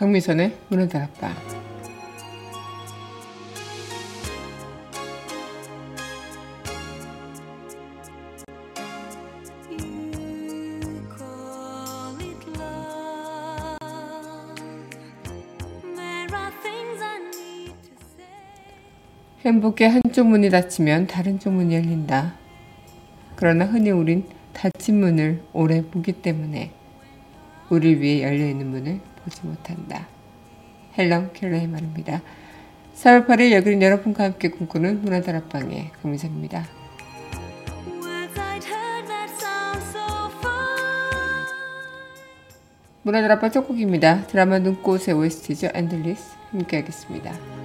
박미선의 문화다락방 행복의 한쪽 문이 닫히면 다른 쪽 문이 열린다. 그러나 흔히 우린 닫힌 문을 오래 보기 때문에 우리를 위해 열려있는 문을 보지 못한다. 헬렌 켈러의 말입니다. 4월 8일 여기는 여러분과 함께 꿈꾸는 문화다락방의 금미선입니다. 문화다락방 첫 곡입니다. 드라마 눈꽃의 OST죠. Endless 함께 하겠습니다.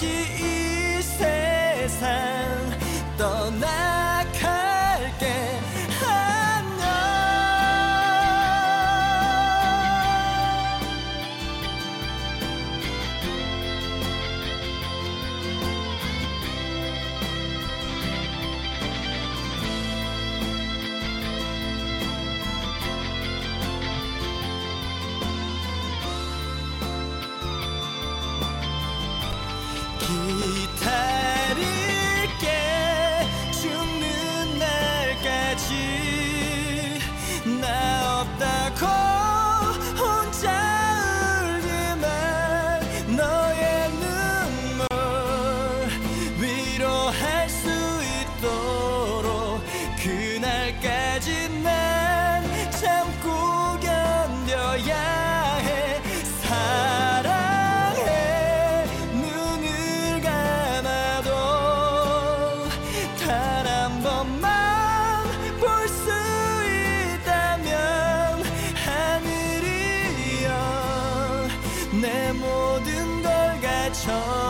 미련 가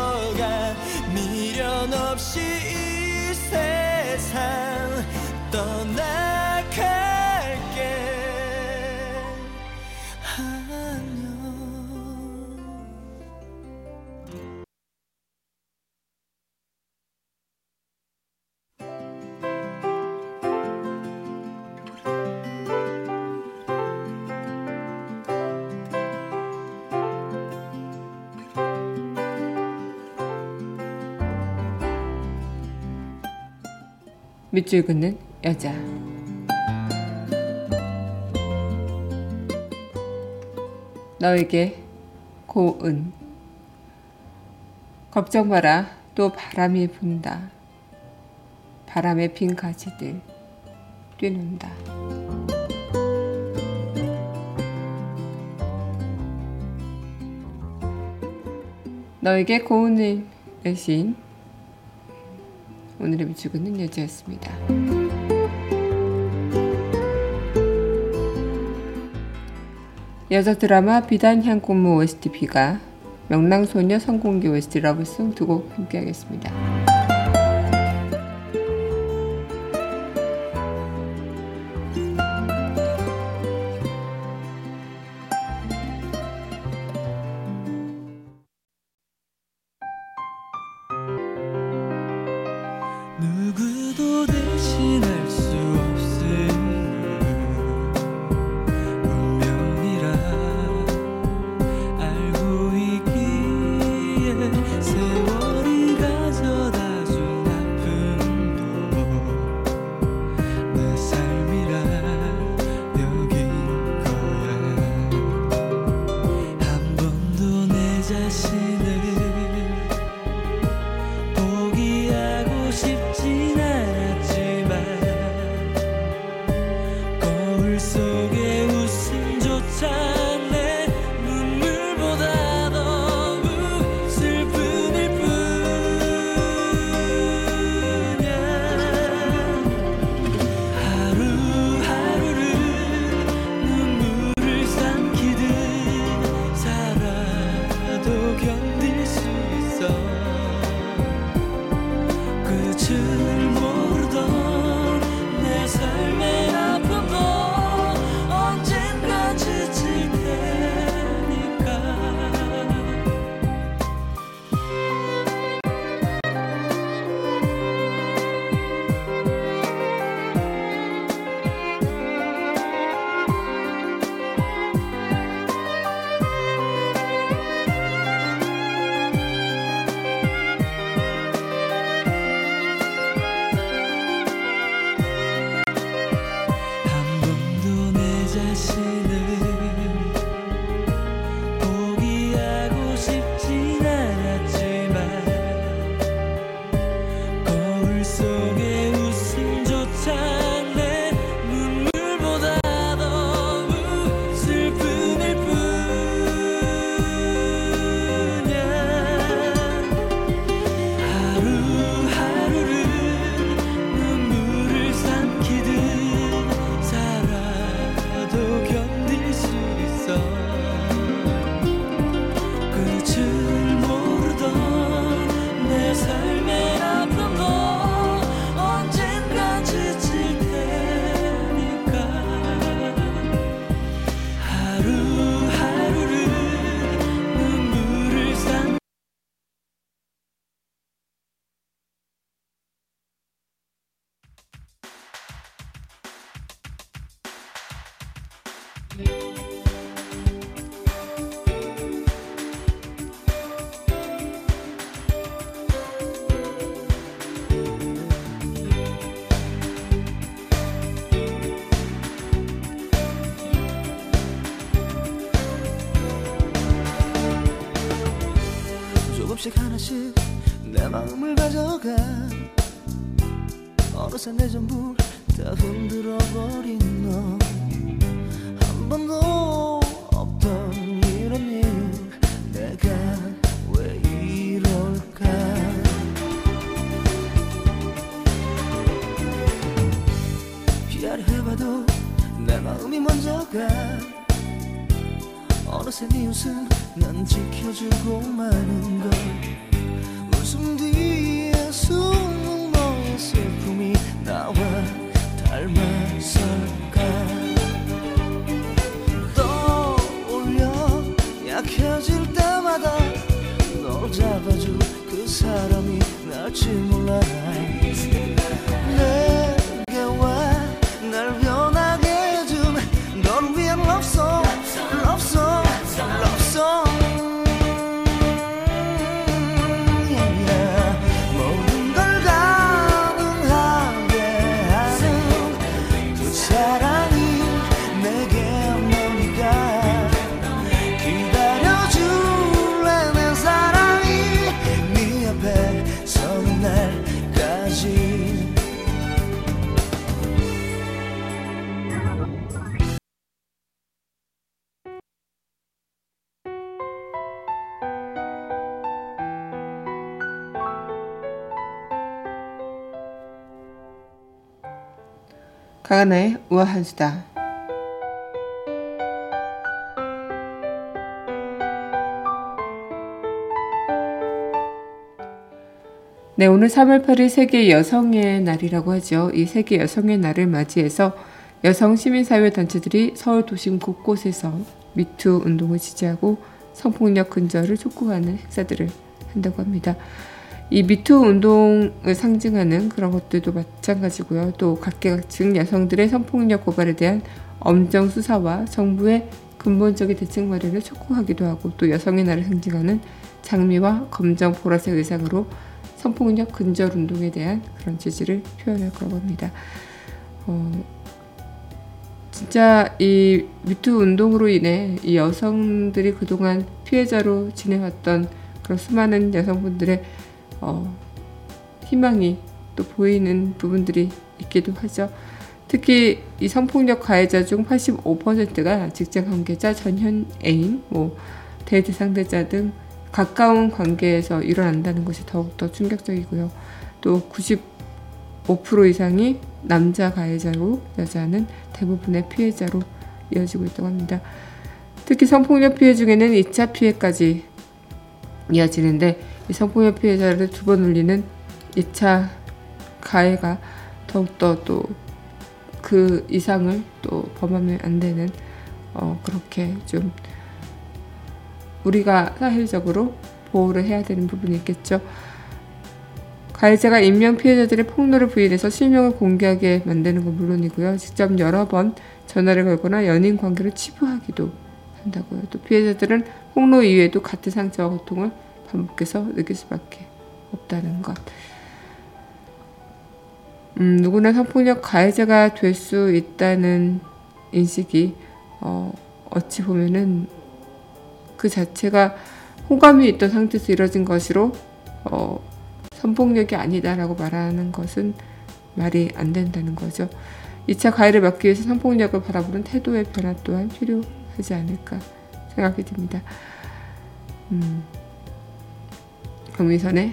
밑줄 긋는 여자. 너에게 고은. 걱정 마라. 또 바람이 분다. 바람에 빈 가지들 뛰는다. 너에게 고운을 여신 오늘의 밑줄 긋는 여자였습니다. 여자 드라마 비단 향꽃무 OST B가 명랑소녀 성공기 OST 러브송 두 곡 함께 하겠습니다. 어느새 내 전부 다 흔들어 버린 너. 한 번도 없던 이런 일 내가 왜 이럴까? 피하려 해봐도 내 마음이 먼저 가. 어느새 네 웃음 난 지켜주고 마는 걸. 웃음 뒤 나와 닮았을까? 떠올려 약해질 때마다 너를 잡아줄 그 사람이 날지 몰라 서는 날까지 강하나의 우아한 수다. 네, 오늘 3월 8일 세계 여성의 날이라고 하죠. 이 세계 여성의 날을 맞이해서 여성 시민사회 단체들이 서울 도심 곳곳에서 미투 운동을 지지하고 성폭력 근절을 촉구하는 행사들을 한다고 합니다. 이 미투 운동을 상징하는 그런 것들도 마찬가지고요. 또 각계각층 여성들의 성폭력 고발에 대한 엄정 수사와 정부의 근본적인 대책 마련을 촉구하기도 하고 또 여성의 날을 상징하는 장미와 검정 보라색 의상으로 성폭력 근절 운동에 대한 그런 지지를 표현할 거라고 합니다. 어, 진짜 이 미투 운동으로 인해 이 여성들이 그동안 피해자로 지내왔던 그런 수많은 여성분들의 어, 희망이 또 보이는 부분들이 있기도 하죠. 특히 이 성폭력 가해자 중 85%가 직장 관계자, 전현 애인, 뭐 데이트 상대자 등 가까운 관계에서 일어난다는 것이 더욱더 충격적이고요. 또 95% 이상이 남자 가해자로 여자는 대부분의 피해자로 이어지고 있다고 합니다. 특히 성폭력 피해 중에는 2차 피해까지 이어지는데 이 성폭력 피해자를 두 번 울리는 2차 가해가 더욱더 또 그 이상을 또 범하면 안 되는 어 그렇게 좀 우리가 사회적으로 보호를 해야 되는 부분이 있겠죠. 가해자가 인명 피해자들의 폭로를 부인해서 실명을 공개하게 만드는 건 물론이고요. 직접 여러 번 전화를 걸거나 연인 관계를 치부하기도 한다고요. 또 피해자들은 폭로 이후에도 같은 상처와 고통을 반복해서 느낄 수밖에 없다는 것. 음, 누구나 성폭력 가해자가 될 수 있다는 인식이 어, 어찌 보면은 그 자체가 호감이 있던 상태에서 이뤄진 것으로 어, 성폭력이 아니다라고 말하는 것은 말이 안 된다는 거죠. 2차 가해를 막기 위해서 성폭력을 바라보는 태도의 변화 또한 필요하지 않을까 생각이 듭니다. 음, 강민선의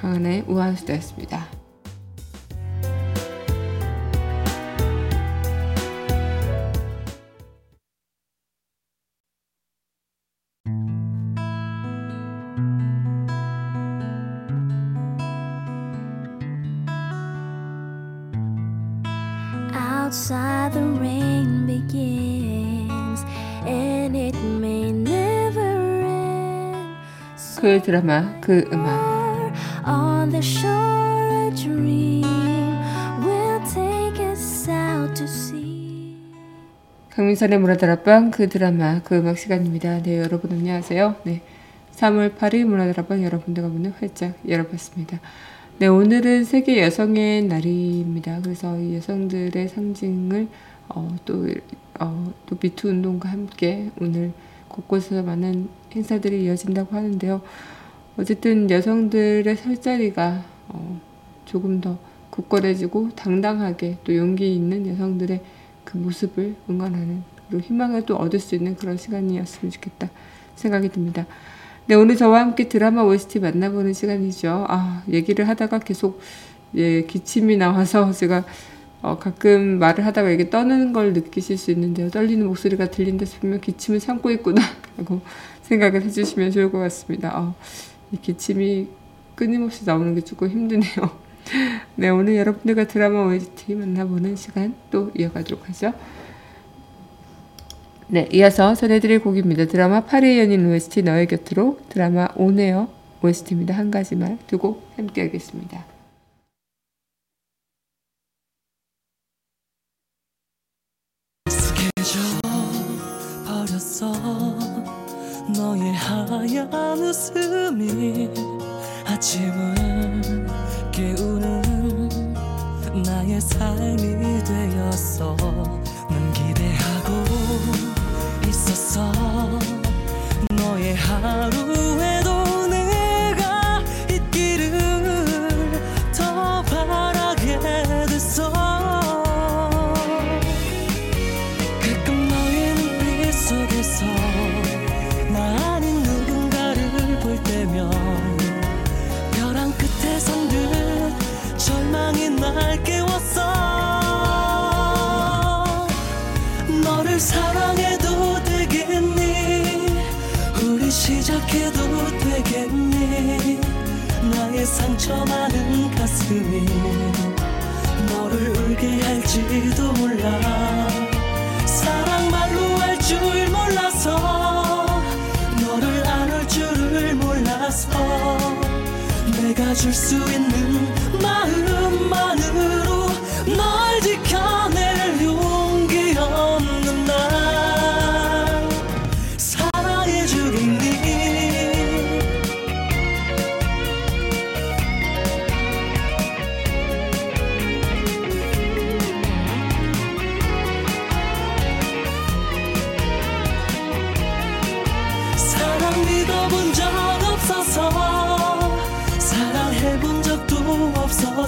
강한의 우아한 수다였습니다. 그 드라마 그 음악 On the shore a dream will take us out to sea. 강민선의 문화다락방 그 드라마 그 음악 시간입니다. 네 여러분 안녕하세요. 네 3월 8일 문화다락방 여러분들과 문을 활짝 열어봤습니다. 네 오늘은 세계 여성의 날입니다. 그래서 이 여성들의 상징을 어, 또, 어, 또 미투 운동과 함께 오늘 곳곳에서 많은 행사들이 이어진다고 하는데요. 어쨌든 여성들의 설 자리가 어, 조금 더 굳건해지고 당당하게 또 용기 있는 여성들의 그 모습을 응원하는 그리고 희망을 또 얻을 수 있는 그런 시간이었으면 좋겠다 생각이 듭니다. 네, 오늘 저와 함께 드라마 OST 만나보는 시간이죠. 아, 얘기를 하다가 계속 예, 기침이 나와서 제가 어, 가끔 말을 하다가 이게 떠는 걸 느끼실 수 있는데요. 떨리는 목소리가 들린다 싶으면 기침을 참고 있구나 라고 생각을 해주시면 좋을 것 같습니다. 어, 이 기침이 끊임없이 나오는 게 조금 힘드네요. 네, 오늘 여러분들과 드라마 OST 만나보는 시간 또 이어가도록 하죠. 네, 이어서 전해드릴 곡입니다. 드라마 파리의 연인 OST 너의 곁으로 드라마 오네요 OST입니다. 한 가지 말 두 곡 함께 하겠습니다. 하얀 웃음이 아침을 깨우는 나의 삶이 되었어. 난 기대하고 있었어 가슴이 너를 울게 할지도 몰라. 사랑 말로 할 줄 몰라서 너를 안을 줄을 몰라서 내가 줄 수 있는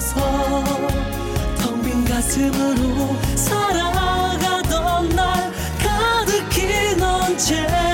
없어서 텅 빈 가슴으로 살아가던 날 가득히 넌채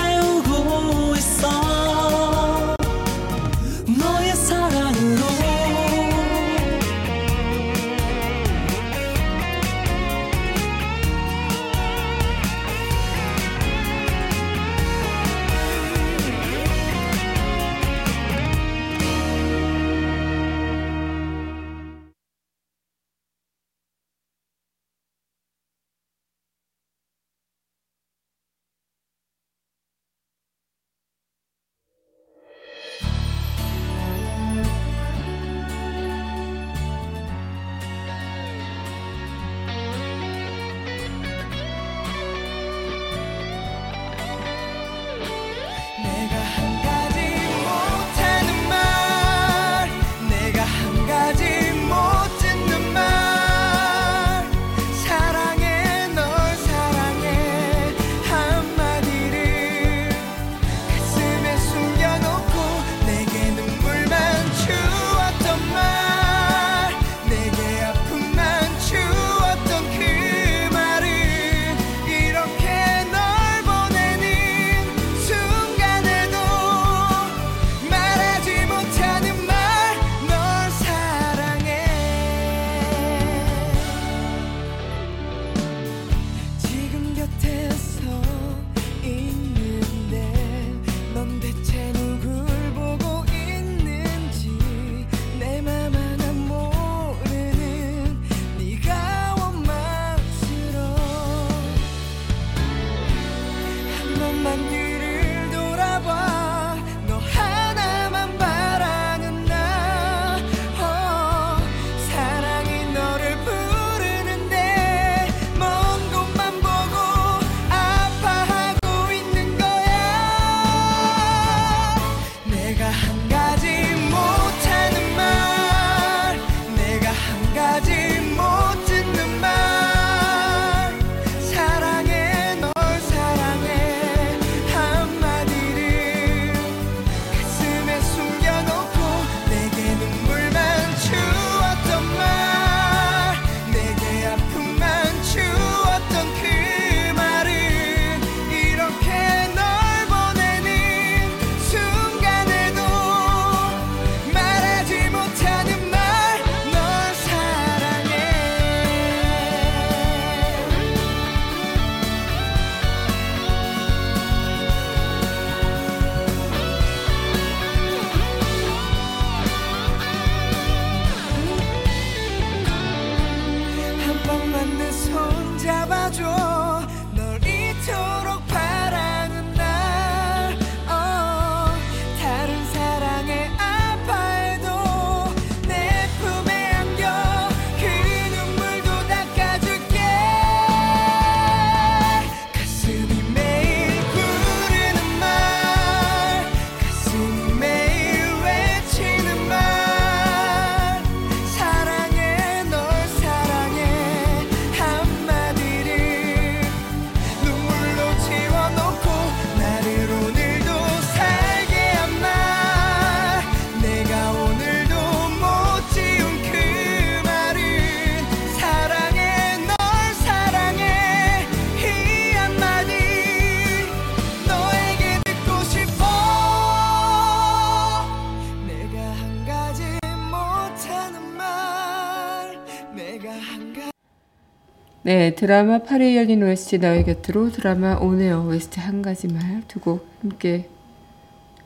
네, 드라마 파리 열린 OST 너의 곁으로 드라마 오네어 OST 한 가지 말 두 곡 함께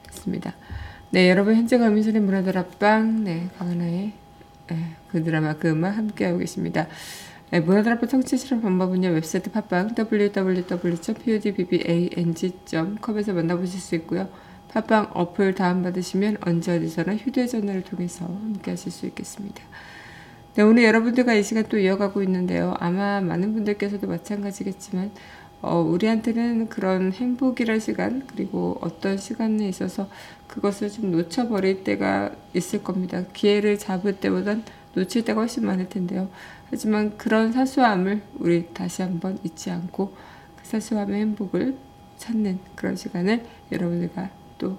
했습니다. 네, 여러분 현재 강민선의 문화들 앞방 네, 강하나의 네, 그 드라마 그 음악 함께하고 계십니다. 네, 문화들 앞방 청취실험 방법은요. 웹사이트 팟빵 www.podbbang.com에서 만나보실 수 있고요. 팟빵 어플 다운받으시면 언제 어디서나 휴대전화를 통해서 함께 하실 수 있겠습니다. 네, 오늘 여러분들과 이 시간 또 이어가고 있는데요. 아마 많은 분들께서도 마찬가지겠지만, 어, 우리한테는 그런 행복이란 시간, 그리고 어떤 시간에 있어서 그것을 좀 놓쳐버릴 때가 있을 겁니다. 기회를 잡을 때보단 놓칠 때가 훨씬 많을 텐데요. 하지만 그런 사소함을 우리 다시 한번 잊지 않고 그 사소함의 행복을 찾는 그런 시간을 여러분들과 또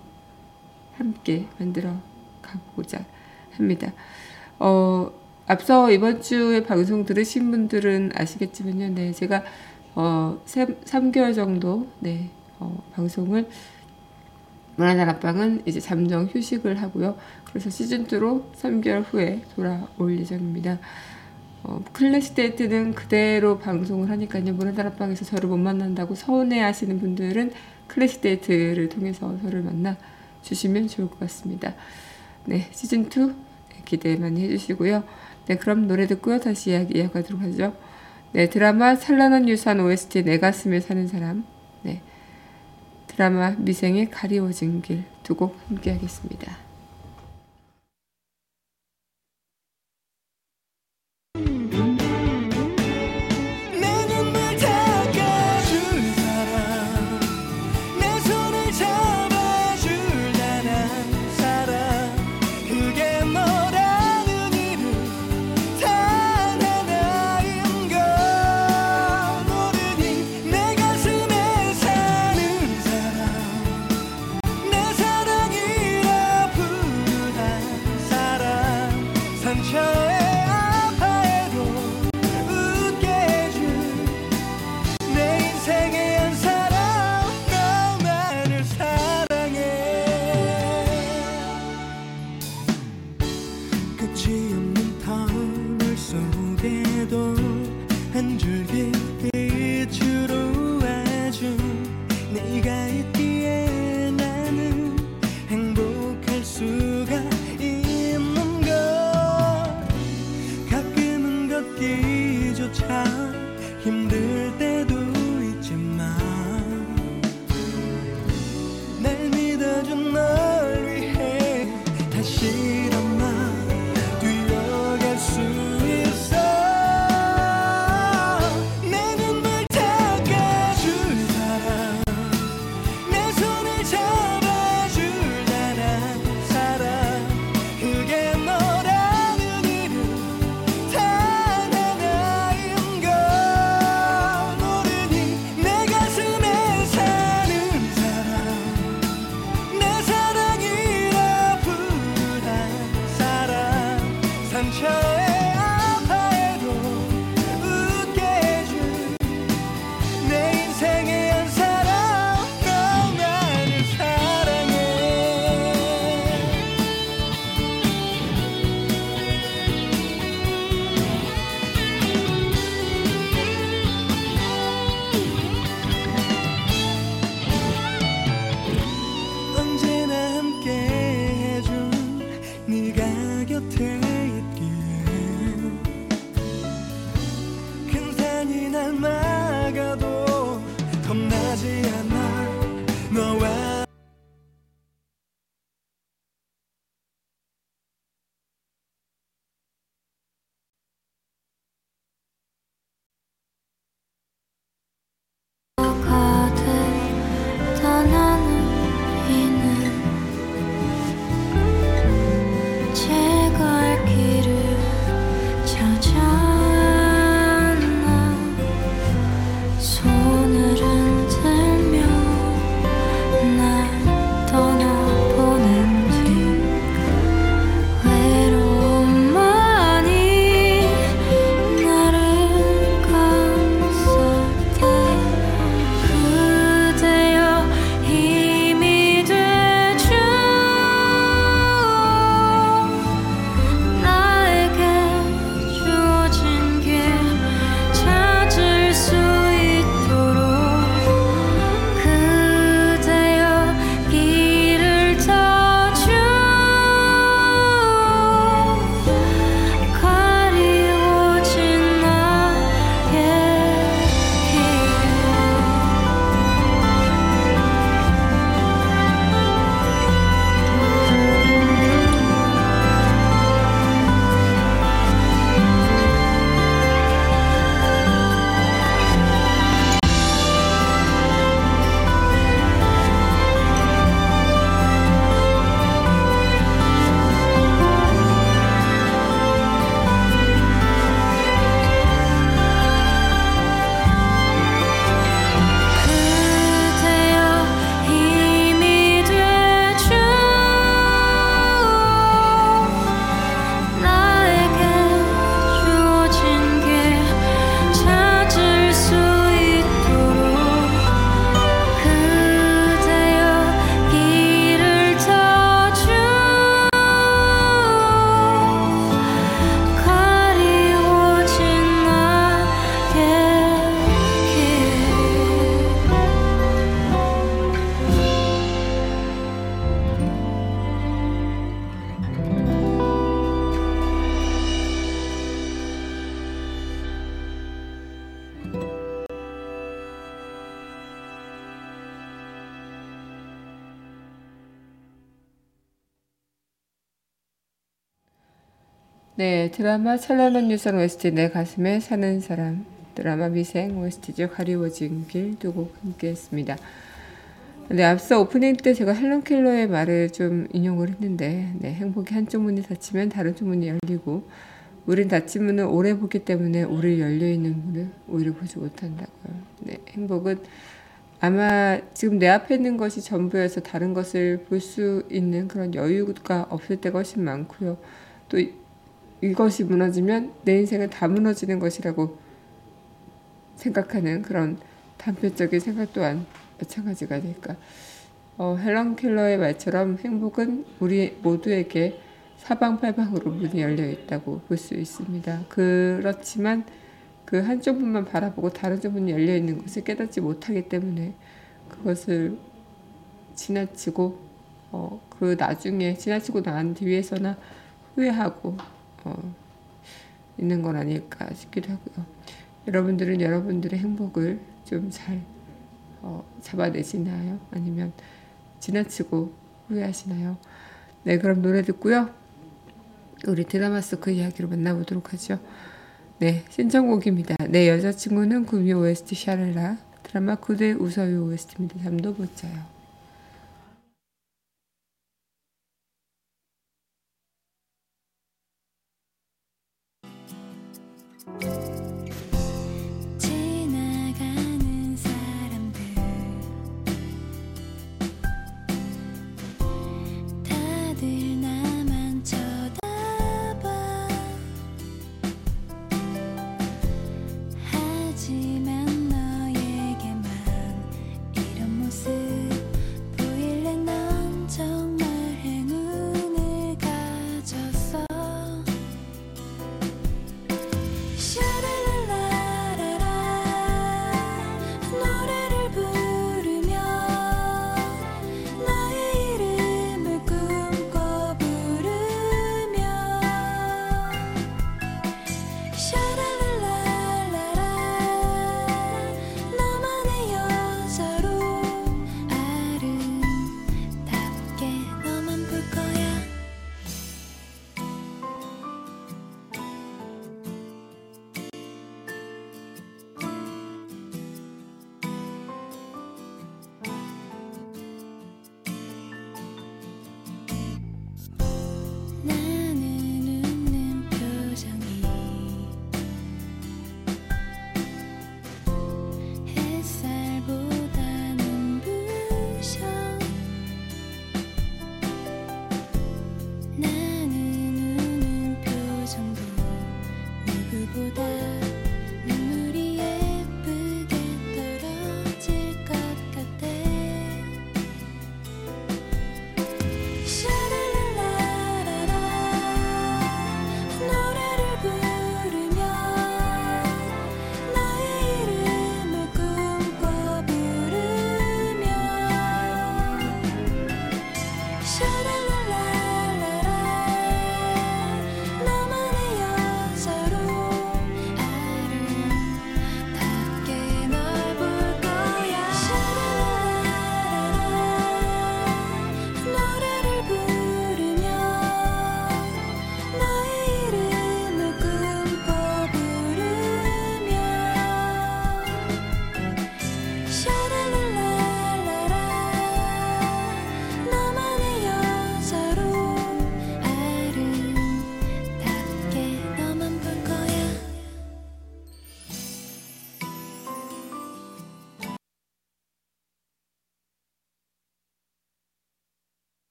함께 만들어 가보고자 합니다. 어, 앞서 이번 주에 방송 들으신 분들은 아시겠지만요. 네, 제가 어, 3, 3개월 정도 네, 어, 방송을 문화날 앞방은 이제 잠정 휴식을 하고요. 그래서 시즌2로 3개월 후에 돌아올 예정입니다. 어, 클래식 데이트는 그대로 방송을 하니까요. 문화날 앞방에서 저를 못 만난다고 서운해 하시는 분들은 클래식 데이트를 통해서 저를 만나 주시면 좋을 것 같습니다. 네, 시즌2 기대 많이 해주시고요. 네, 그럼 노래 듣고요. 다시 이야기 이어가도록 하죠. 네, 드라마 찬란한 유산 OST 내 가슴에 사는 사람. 네, 드라마 미생의 가리워진 길 두 곡 함께 하겠습니다. 네, 드라마 찬란한 유선 OST 내 가슴에 사는 사람 드라마 미생 OST죠. 가리워진 길 두 곡 함께 했습니다. 네, 앞서 오프닝 때 제가 헬런 켈러의 말을 좀 인용을 했는데 네, 행복이 한쪽 문이 닫히면 다른 쪽 문이 열리고 우린 닫힌 문을 오래 보기 때문에 우리 열려있는 문을 오히려 보지 못한다고요. 네, 행복은 아마 지금 내 앞에 있는 것이 전부여서 다른 것을 볼 수 있는 그런 여유가 없을 때가 훨씬 많고요. 또 이- 이것이 무너지면 내 인생은 다 무너지는 것이라고 생각하는 그런 단편적인 생각 또한 마찬가지가 될까. 어, 헬런 켈러의 말처럼 행복은 우리 모두에게 사방팔방으로 문이 열려 있다고 볼 수 있습니다. 그렇지만 그 한쪽 문만 바라보고 다른 쪽 문이 열려 있는 것을 깨닫지 못하기 때문에 그것을 지나치고 어, 그 나중에 지나치고 난 뒤에서나 후회하고 어, 있는 건 아닐까 싶기도 하고요. 여러분들은 여러분들의 행복을 좀잘 어, 잡아내시나요? 아니면 지나치고 후회하시나요? 네, 그럼 노래 듣고요. 우리 드라마 속 그 이야기로 만나보도록 하죠. 네, 신청곡입니다. 내 여자친구는 구미 OST 샤를라 드라마 구대 우서유 OST입니다. 잠도 못 자요. 지나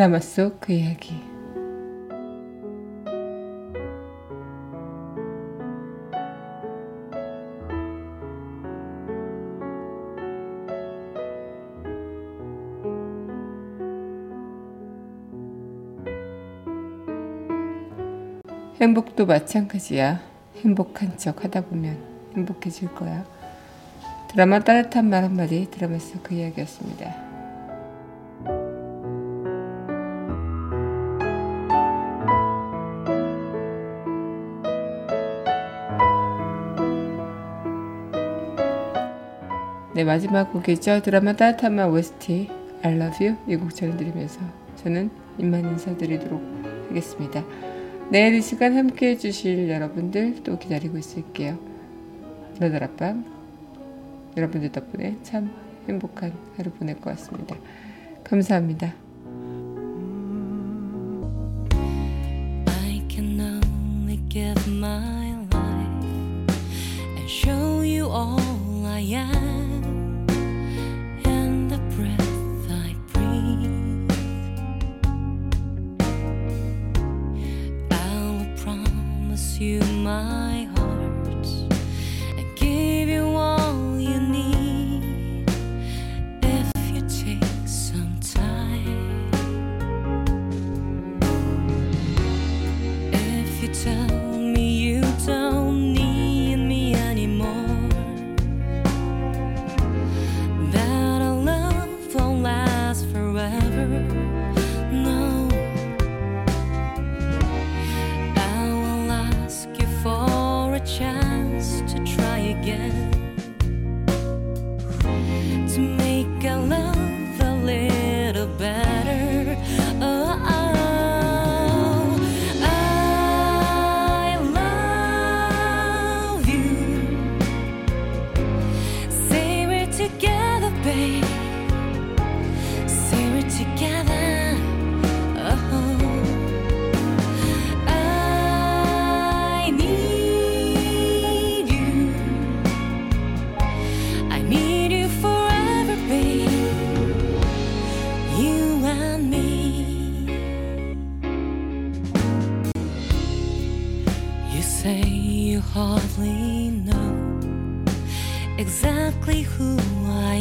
드라마 속 그 이야기 행복도 마찬가지야. 행복한 척 하다 보면 행복해질 거야. 드라마 따뜻한 말 한마디 드라마 속 그 이야기였습니다. 네 마지막 곡이죠 드라마 따뜻한 말 OST I Love You 이 곡 전해드리면서 저는 이만 인사드리도록 하겠습니다. 내일 이 시간 함께 해주실 여러분들 또 기다리고 있을게요. 너다라밤 여러분들 덕분에 참 행복한 하루 보낼 것 같습니다. 감사합니다.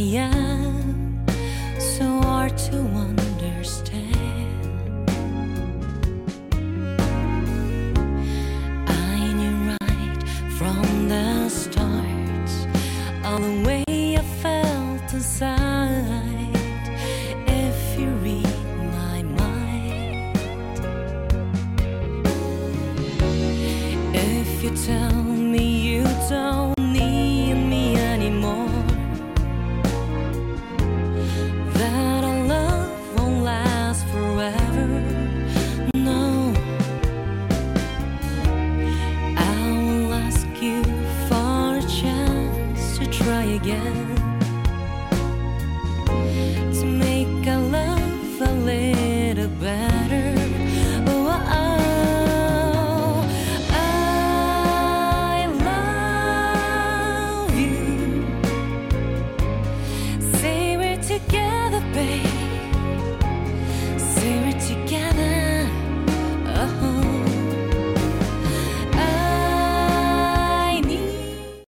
yeah.